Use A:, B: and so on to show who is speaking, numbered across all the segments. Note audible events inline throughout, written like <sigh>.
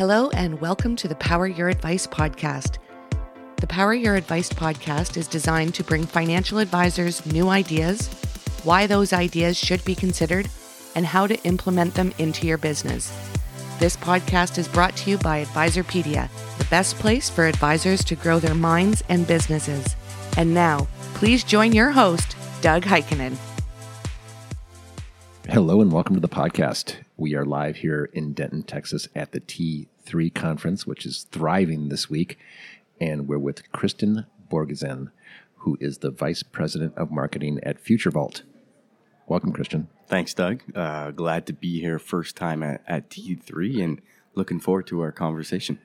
A: Hello, and welcome to the Power Your Advice podcast. The Power Your Advice podcast is designed to bring financial advisors new ideas, why those ideas should be considered, and how to implement them into your business. This podcast is brought to you by Advisorpedia, the best place for advisors to grow their minds and businesses. And now, please join your host, Doug Heikkinen.
B: Hello and welcome to the podcast. We are live here in Denton, Texas at the T3 conference, which is thriving this week. And we're with Christian Borgeson, who is the Vice President of Marketing at FutureVault. Welcome, Christian.
C: Thanks, Doug. Uh, glad to be here first time at, at T3 and looking forward to our conversation.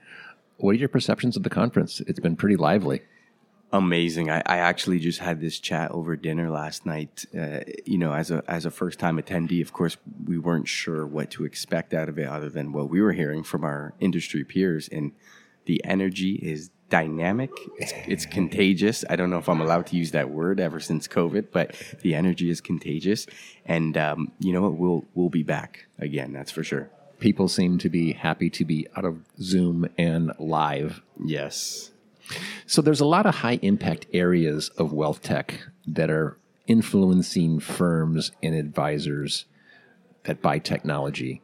B: What are your perceptions of the conference? It's been pretty lively
C: amazing. I, I, actually just had this chat over dinner last night. Uh, you know, as a as a first time attendee, of course, we weren't sure what to expect out of it, other than what we were hearing from our industry peers. And the energy is dynamic. It's, it's <laughs> contagious. I don't know if I'm allowed to use that word ever since COVID, but the energy is contagious. And um, you know what? We'll we'll be back again. That's for sure.
B: People seem to be happy to be out of Zoom and live.
C: Yes.
B: So there's a lot of high impact areas of wealth tech that are influencing firms and advisors that buy technology.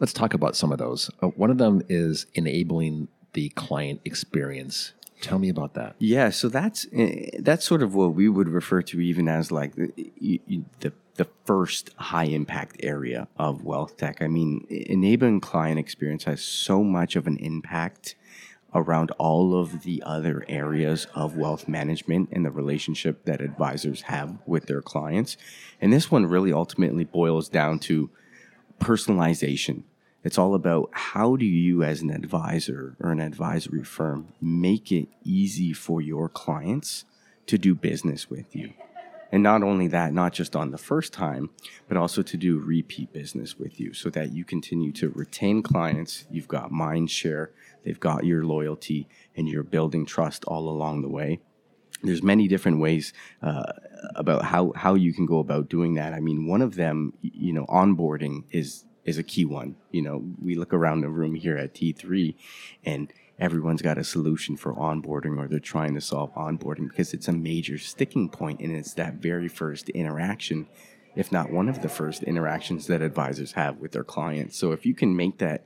B: Let's talk about some of those. Uh, one of them is enabling the client experience. Tell me about that.
C: Yeah, so that's uh, that's sort of what we would refer to even as like the the, the first high impact area of wealth tech. I mean, enabling client experience has so much of an impact around all of the other areas of wealth management and the relationship that advisors have with their clients. And this one really ultimately boils down to personalization. It's all about how do you, as an advisor or an advisory firm, make it easy for your clients to do business with you. And not only that, not just on the first time, but also to do repeat business with you so that you continue to retain clients. You've got mind share They've got your loyalty and you're building trust all along the way. There's many different ways uh, about how, how you can go about doing that. I mean, one of them, you know, onboarding is is a key one. You know, we look around the room here at T3 and everyone's got a solution for onboarding or they're trying to solve onboarding because it's a major sticking point and it's that very first interaction, if not one of the first interactions that advisors have with their clients. So if you can make that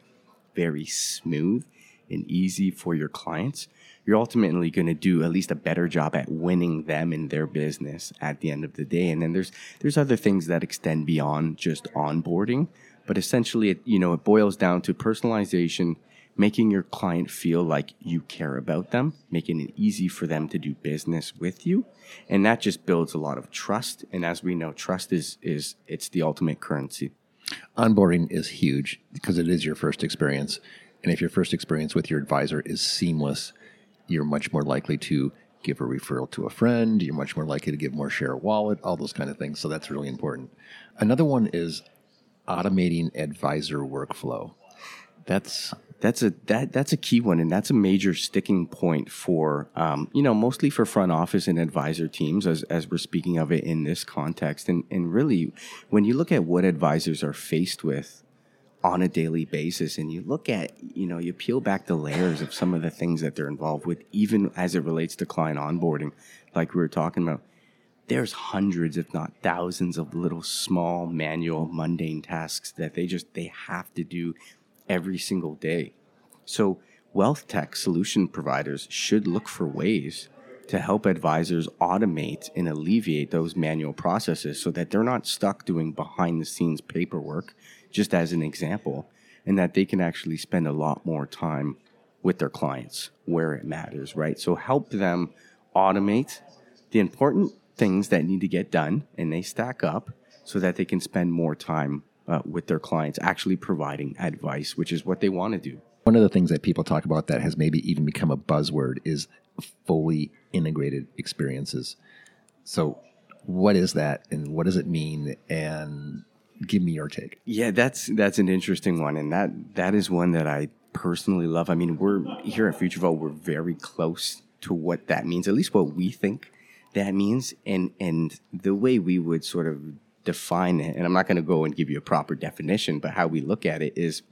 C: very smooth and easy for your clients, you're ultimately going to do at least a better job at winning them in their business at the end of the day. And then there's there's other things that extend beyond just onboarding, but essentially, it, you know, it boils down to personalization, making your client feel like you care about them, making it easy for them to do business with you, and that just builds a lot of trust. And as we know, trust is is it's the ultimate currency.
B: Onboarding is huge because it is your first experience and if your first experience with your advisor is seamless, you're much more likely to give a referral to a friend. You're much more likely to give more share a wallet, all those kind of things. So that's really important. Another one is automating advisor workflow. That's
C: that's a that that's a key one, and that's a major sticking point for um, you know mostly for front office and advisor teams, as as we're speaking of it in this context. And and really, when you look at what advisors are faced with on a daily basis and you look at you know you peel back the layers of some of the things that they're involved with even as it relates to client onboarding like we were talking about there's hundreds if not thousands of little small manual mundane tasks that they just they have to do every single day so wealth tech solution providers should look for ways to help advisors automate and alleviate those manual processes so that they're not stuck doing behind the scenes paperwork just as an example, and that they can actually spend a lot more time with their clients where it matters, right? So help them automate the important things that need to get done and they stack up so that they can spend more time uh, with their clients actually providing advice, which is what they want to do.
B: One of the things that people talk about that has maybe even become a buzzword is fully integrated experiences. So, what is that and what does it mean? And give me your take.
C: Yeah, that's that's an interesting one, and that that is one that I personally love. I mean, we're here at FutureVault, we're very close to what that means, at least what we think that means, and and the way we would sort of define it. And I'm not going to go and give you a proper definition, but how we look at it is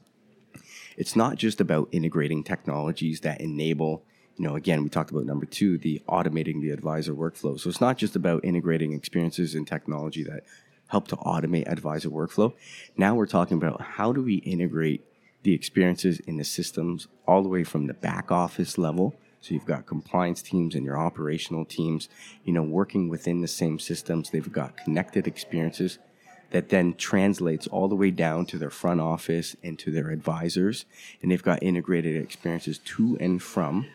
C: it's not just about integrating technologies that enable you know, again, we talked about number two, the automating the advisor workflow. So it's not just about integrating experiences and technology that help to automate advisor workflow. Now we're talking about how do we integrate the experiences in the systems all the way from the back office level. So you've got compliance teams and your operational teams, you know, working within the same systems. They've got connected experiences that then translates all the way down to their front office and to their advisors. And they've got integrated experiences to and from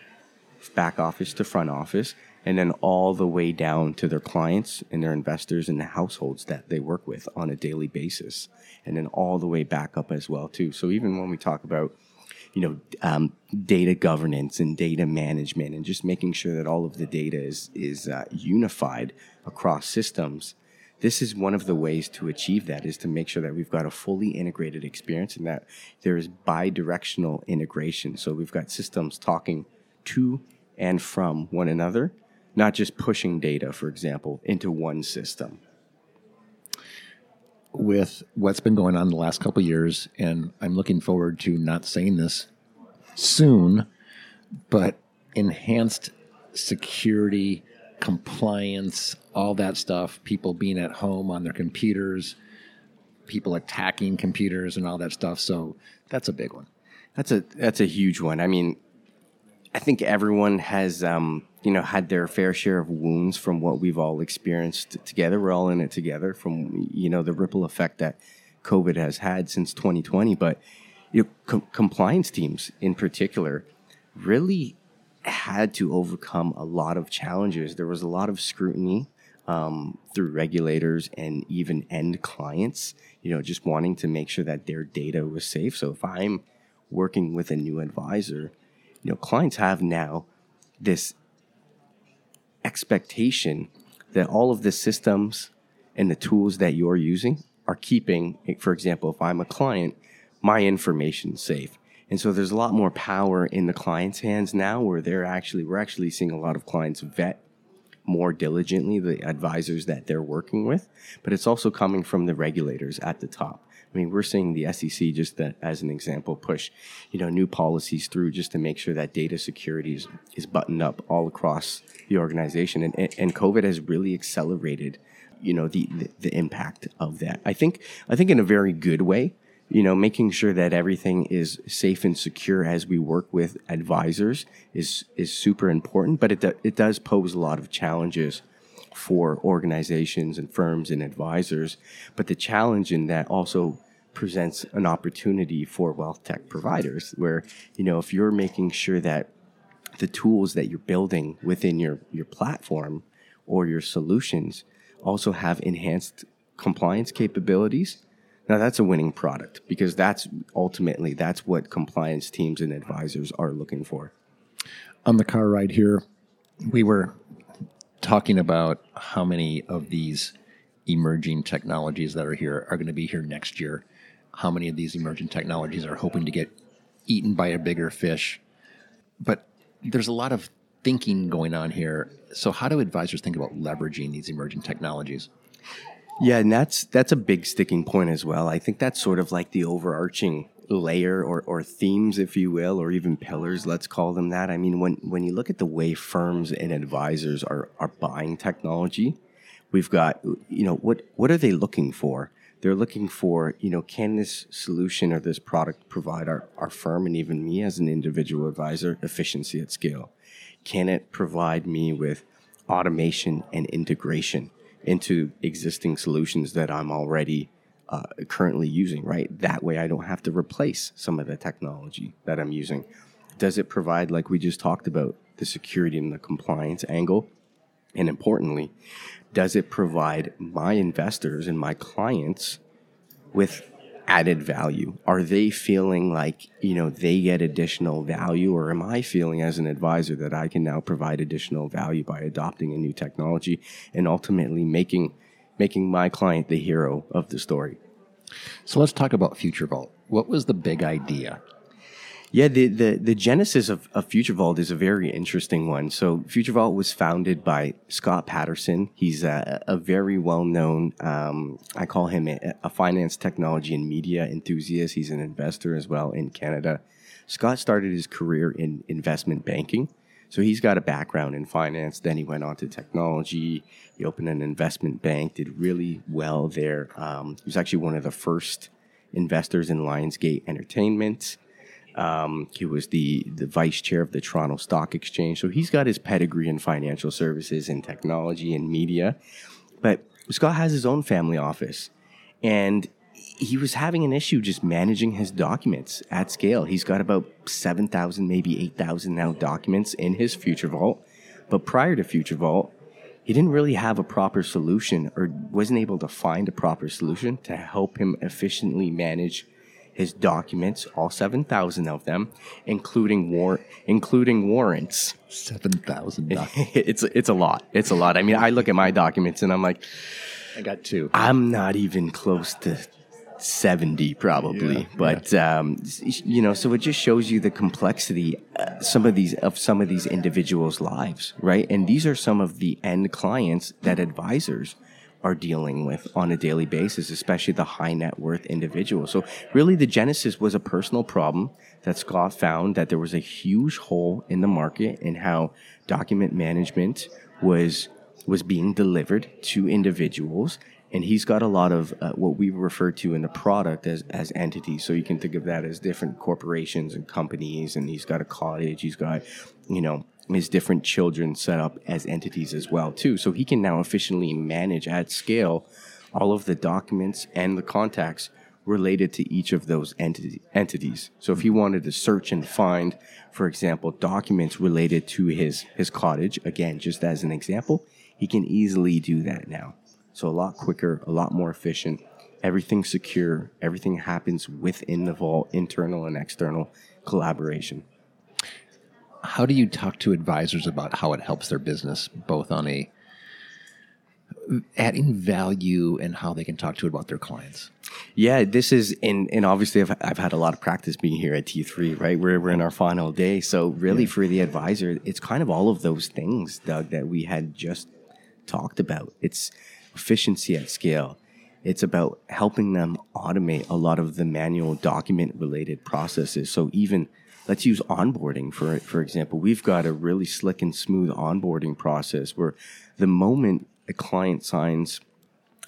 C: back office to front office, and then all the way down to their clients and their investors and the households that they work with on a daily basis, and then all the way back up as well too. So even when we talk about you know um, data governance and data management and just making sure that all of the data is is uh, unified across systems this is one of the ways to achieve that is to make sure that we've got a fully integrated experience and that there is bi-directional integration. So we've got systems talking to and from one another not just pushing data for example into one system
B: with what's been going on the last couple years, and I'm looking forward to not saying this soon, but enhanced security, compliance, all that stuff, people being at home on their computers, people attacking computers and all that stuff. So that's a big one.
C: That's a that's a huge one. I mean, I think everyone has um, you know had their fair share of wounds from what we've all experienced together. We're all in it together from you know the ripple effect that COVID has had since 2020. But you know, com- compliance teams in particular really had to overcome a lot of challenges. There was a lot of scrutiny um, through regulators and even end clients. You know, just wanting to make sure that their data was safe. So if I'm working with a new advisor, you know, clients have now this expectation that all of the systems and the tools that you're using are keeping, for example, if I'm a client, my information safe. And so there's a lot more power in the client's hands now where they're actually, we're actually seeing a lot of clients vet more diligently the advisors that they're working with, but it's also coming from the regulators at the top. I mean, we're seeing the SEC just that, as an example push, you know, new policies through just to make sure that data security is, is buttoned up all across the organization, and and COVID has really accelerated, you know, the, the the impact of that. I think I think in a very good way. You know, making sure that everything is safe and secure as we work with advisors is is super important, but it do, it does pose a lot of challenges for organizations and firms and advisors. But the challenge in that also presents an opportunity for wealth tech providers where, you know, if you're making sure that the tools that you're building within your, your platform or your solutions also have enhanced compliance capabilities, now that's a winning product because that's ultimately that's what compliance teams and advisors are looking for.
B: On the car ride here, we were talking about how many of these emerging technologies that are here are going to be here next year. How many of these emerging technologies are hoping to get eaten by a bigger fish? But there's a lot of thinking going on here. So, how do advisors think about leveraging these emerging technologies?
C: Yeah, and that's that's a big sticking point as well. I think that's sort of like the overarching layer or, or themes, if you will, or even pillars, let's call them that. I mean, when, when you look at the way firms and advisors are, are buying technology, we've got, you know, what, what are they looking for? They're looking for, you know, can this solution or this product provide our, our firm and even me as an individual advisor efficiency at scale? Can it provide me with automation and integration into existing solutions that I'm already uh, currently using, right? That way I don't have to replace some of the technology that I'm using. Does it provide, like we just talked about, the security and the compliance angle? And importantly, does it provide my investors and my clients with added value? Are they feeling like, you know, they get additional value or am I feeling as an advisor that I can now provide additional value by adopting a new technology and ultimately making making my client the hero of the story.
B: So let's talk about FutureVault. What was the big idea?
C: Yeah, the, the, the genesis of, of FutureVault is a very interesting one. So, FutureVault was founded by Scott Paterson. He's a, a very well known, um, I call him a, a, finance, technology, and media enthusiast. He's an investor as well in Canada. Scott started his career in investment banking. So, he's got a background in finance. Then he went on to technology. He opened an investment bank, did really well there. Um, he was actually one of the first investors in Lionsgate Entertainment. Um, he was the, the vice chair of the Toronto Stock Exchange. So he's got his pedigree in financial services and technology and media. But Scott has his own family office. And he was having an issue just managing his documents at scale. He's got about 7,000, maybe 8,000 now documents in his FutureVault. But prior to FutureVault, he didn't really have a proper solution or wasn't able to find a proper solution to help him efficiently manage his documents, all 7,000 of them, including war including warrants.
B: 7,000 <laughs>
C: it's it's a lot. It's a lot. I mean, I look at my documents and I'm like
B: I got two.
C: I'm not even close to 70 probably yeah, but yeah. Um, you know so it just shows you the complexity uh, some of these of some of these individuals lives right and these are some of the end clients that advisors are dealing with on a daily basis, especially the high net worth individual. So really the genesis was a personal problem that Scott found that there was a huge hole in the market in how document management was was being delivered to individuals and he's got a lot of uh, what we refer to in the product as, as entities. So you can think of that as different corporations and companies. And he's got a cottage. He's got, you know, his different children set up as entities as well too. So he can now efficiently manage at scale all of the documents and the contacts related to each of those entity, entities. So if he wanted to search and find, for example, documents related to his his cottage, again, just as an example, he can easily do that now. So a lot quicker, a lot more efficient. Everything secure. Everything happens within the vault, internal and external collaboration
B: how do you talk to advisors about how it helps their business, both on a adding value and how they can talk to it about their clients?
C: Yeah, this is, and, and obviously I've, I've had a lot of practice being here at T3, right? We're, we're in our final day. So, really, yeah. for the advisor, it's kind of all of those things, Doug, that we had just talked about. It's efficiency at scale. It's about helping them automate a lot of the manual document related processes. So, even let's use onboarding for for example. We've got a really slick and smooth onboarding process where the moment a client signs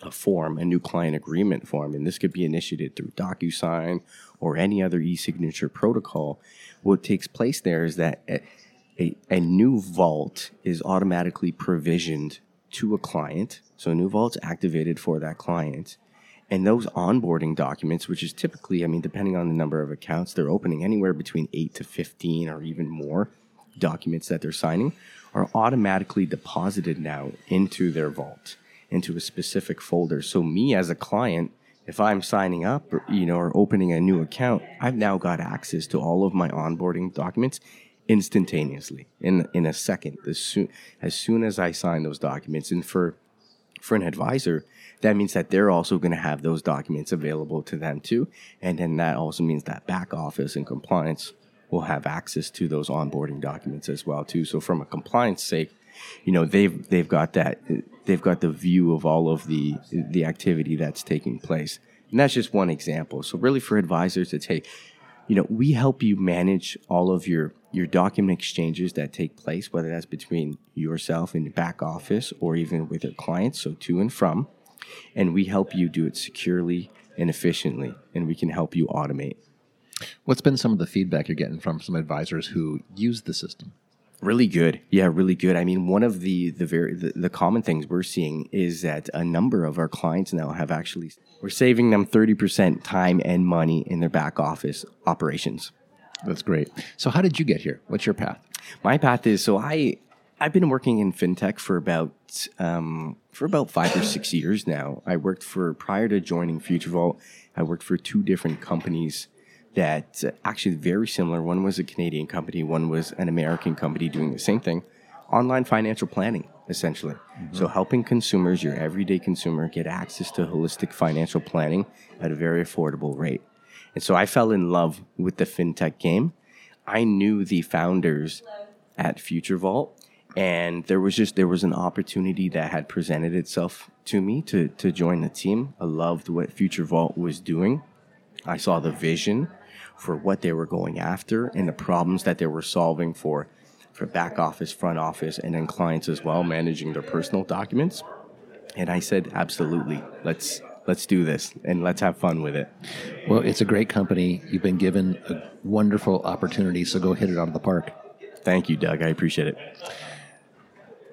C: a form, a new client agreement form, and this could be initiated through DocuSign or any other e-signature protocol. What takes place there is that a, a, a new vault is automatically provisioned to a client. So a new vault's activated for that client. And those onboarding documents, which is typically, I mean, depending on the number of accounts, they're opening anywhere between 8 to 15 or even more documents that they're signing, are automatically deposited now into their vault, into a specific folder. So, me as a client, if I'm signing up, or, you know, or opening a new account, I've now got access to all of my onboarding documents instantaneously in in a second. As soon as soon as I sign those documents, and for for an advisor, that means that they're also going to have those documents available to them too. And then that also means that back office and compliance will have access to those onboarding documents as well too. So from a compliance sake, you know, they've they've got that they've got the view of all of the the activity that's taking place. And that's just one example. So really for advisors, it's hey, you know, we help you manage all of your your document exchanges that take place, whether that's between yourself and your back office or even with your clients, so to and from and we help you do it securely and efficiently, and we can help you automate.
B: What's been some of the feedback you're getting from some advisors who use the system?
C: Really good, yeah, really good. I mean, one of the the very the, the, common things we're seeing is that a number of our clients now have actually we're saving them thirty percent time and money in their back office operations.
B: That's great. So, how did you get here? What's your path?
C: My path is so I I've been working in fintech for about um, for about five or six years now. I worked for prior to joining FutureVault. I worked for two different companies that uh, actually very similar. One was a Canadian company. One was an American company doing the same thing, online financial planning essentially. Mm-hmm. So helping consumers, your everyday consumer, get access to holistic financial planning at a very affordable rate. And so I fell in love with the fintech game I knew the founders at FutureVault, and there was just there was an opportunity that had presented itself to me to to join the team. I loved what FutureVault was doing. I saw the vision for what they were going after and the problems that they were solving for for back office, front office, and then clients as well, managing their personal documents. And I said, absolutely, let's let's do this and let's have fun with it.
B: Well, it's a great company. You've been given a wonderful opportunity, so go hit it out of the park.
C: Thank you, Doug. I appreciate it.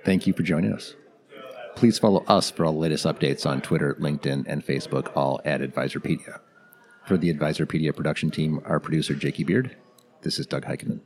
B: Thank you for joining us. Please follow us for all the latest updates on Twitter, LinkedIn, and Facebook, all at Advisorpedia. For the Advisorpedia production team, our producer, Jakey Beard, this is Doug Heikkinen.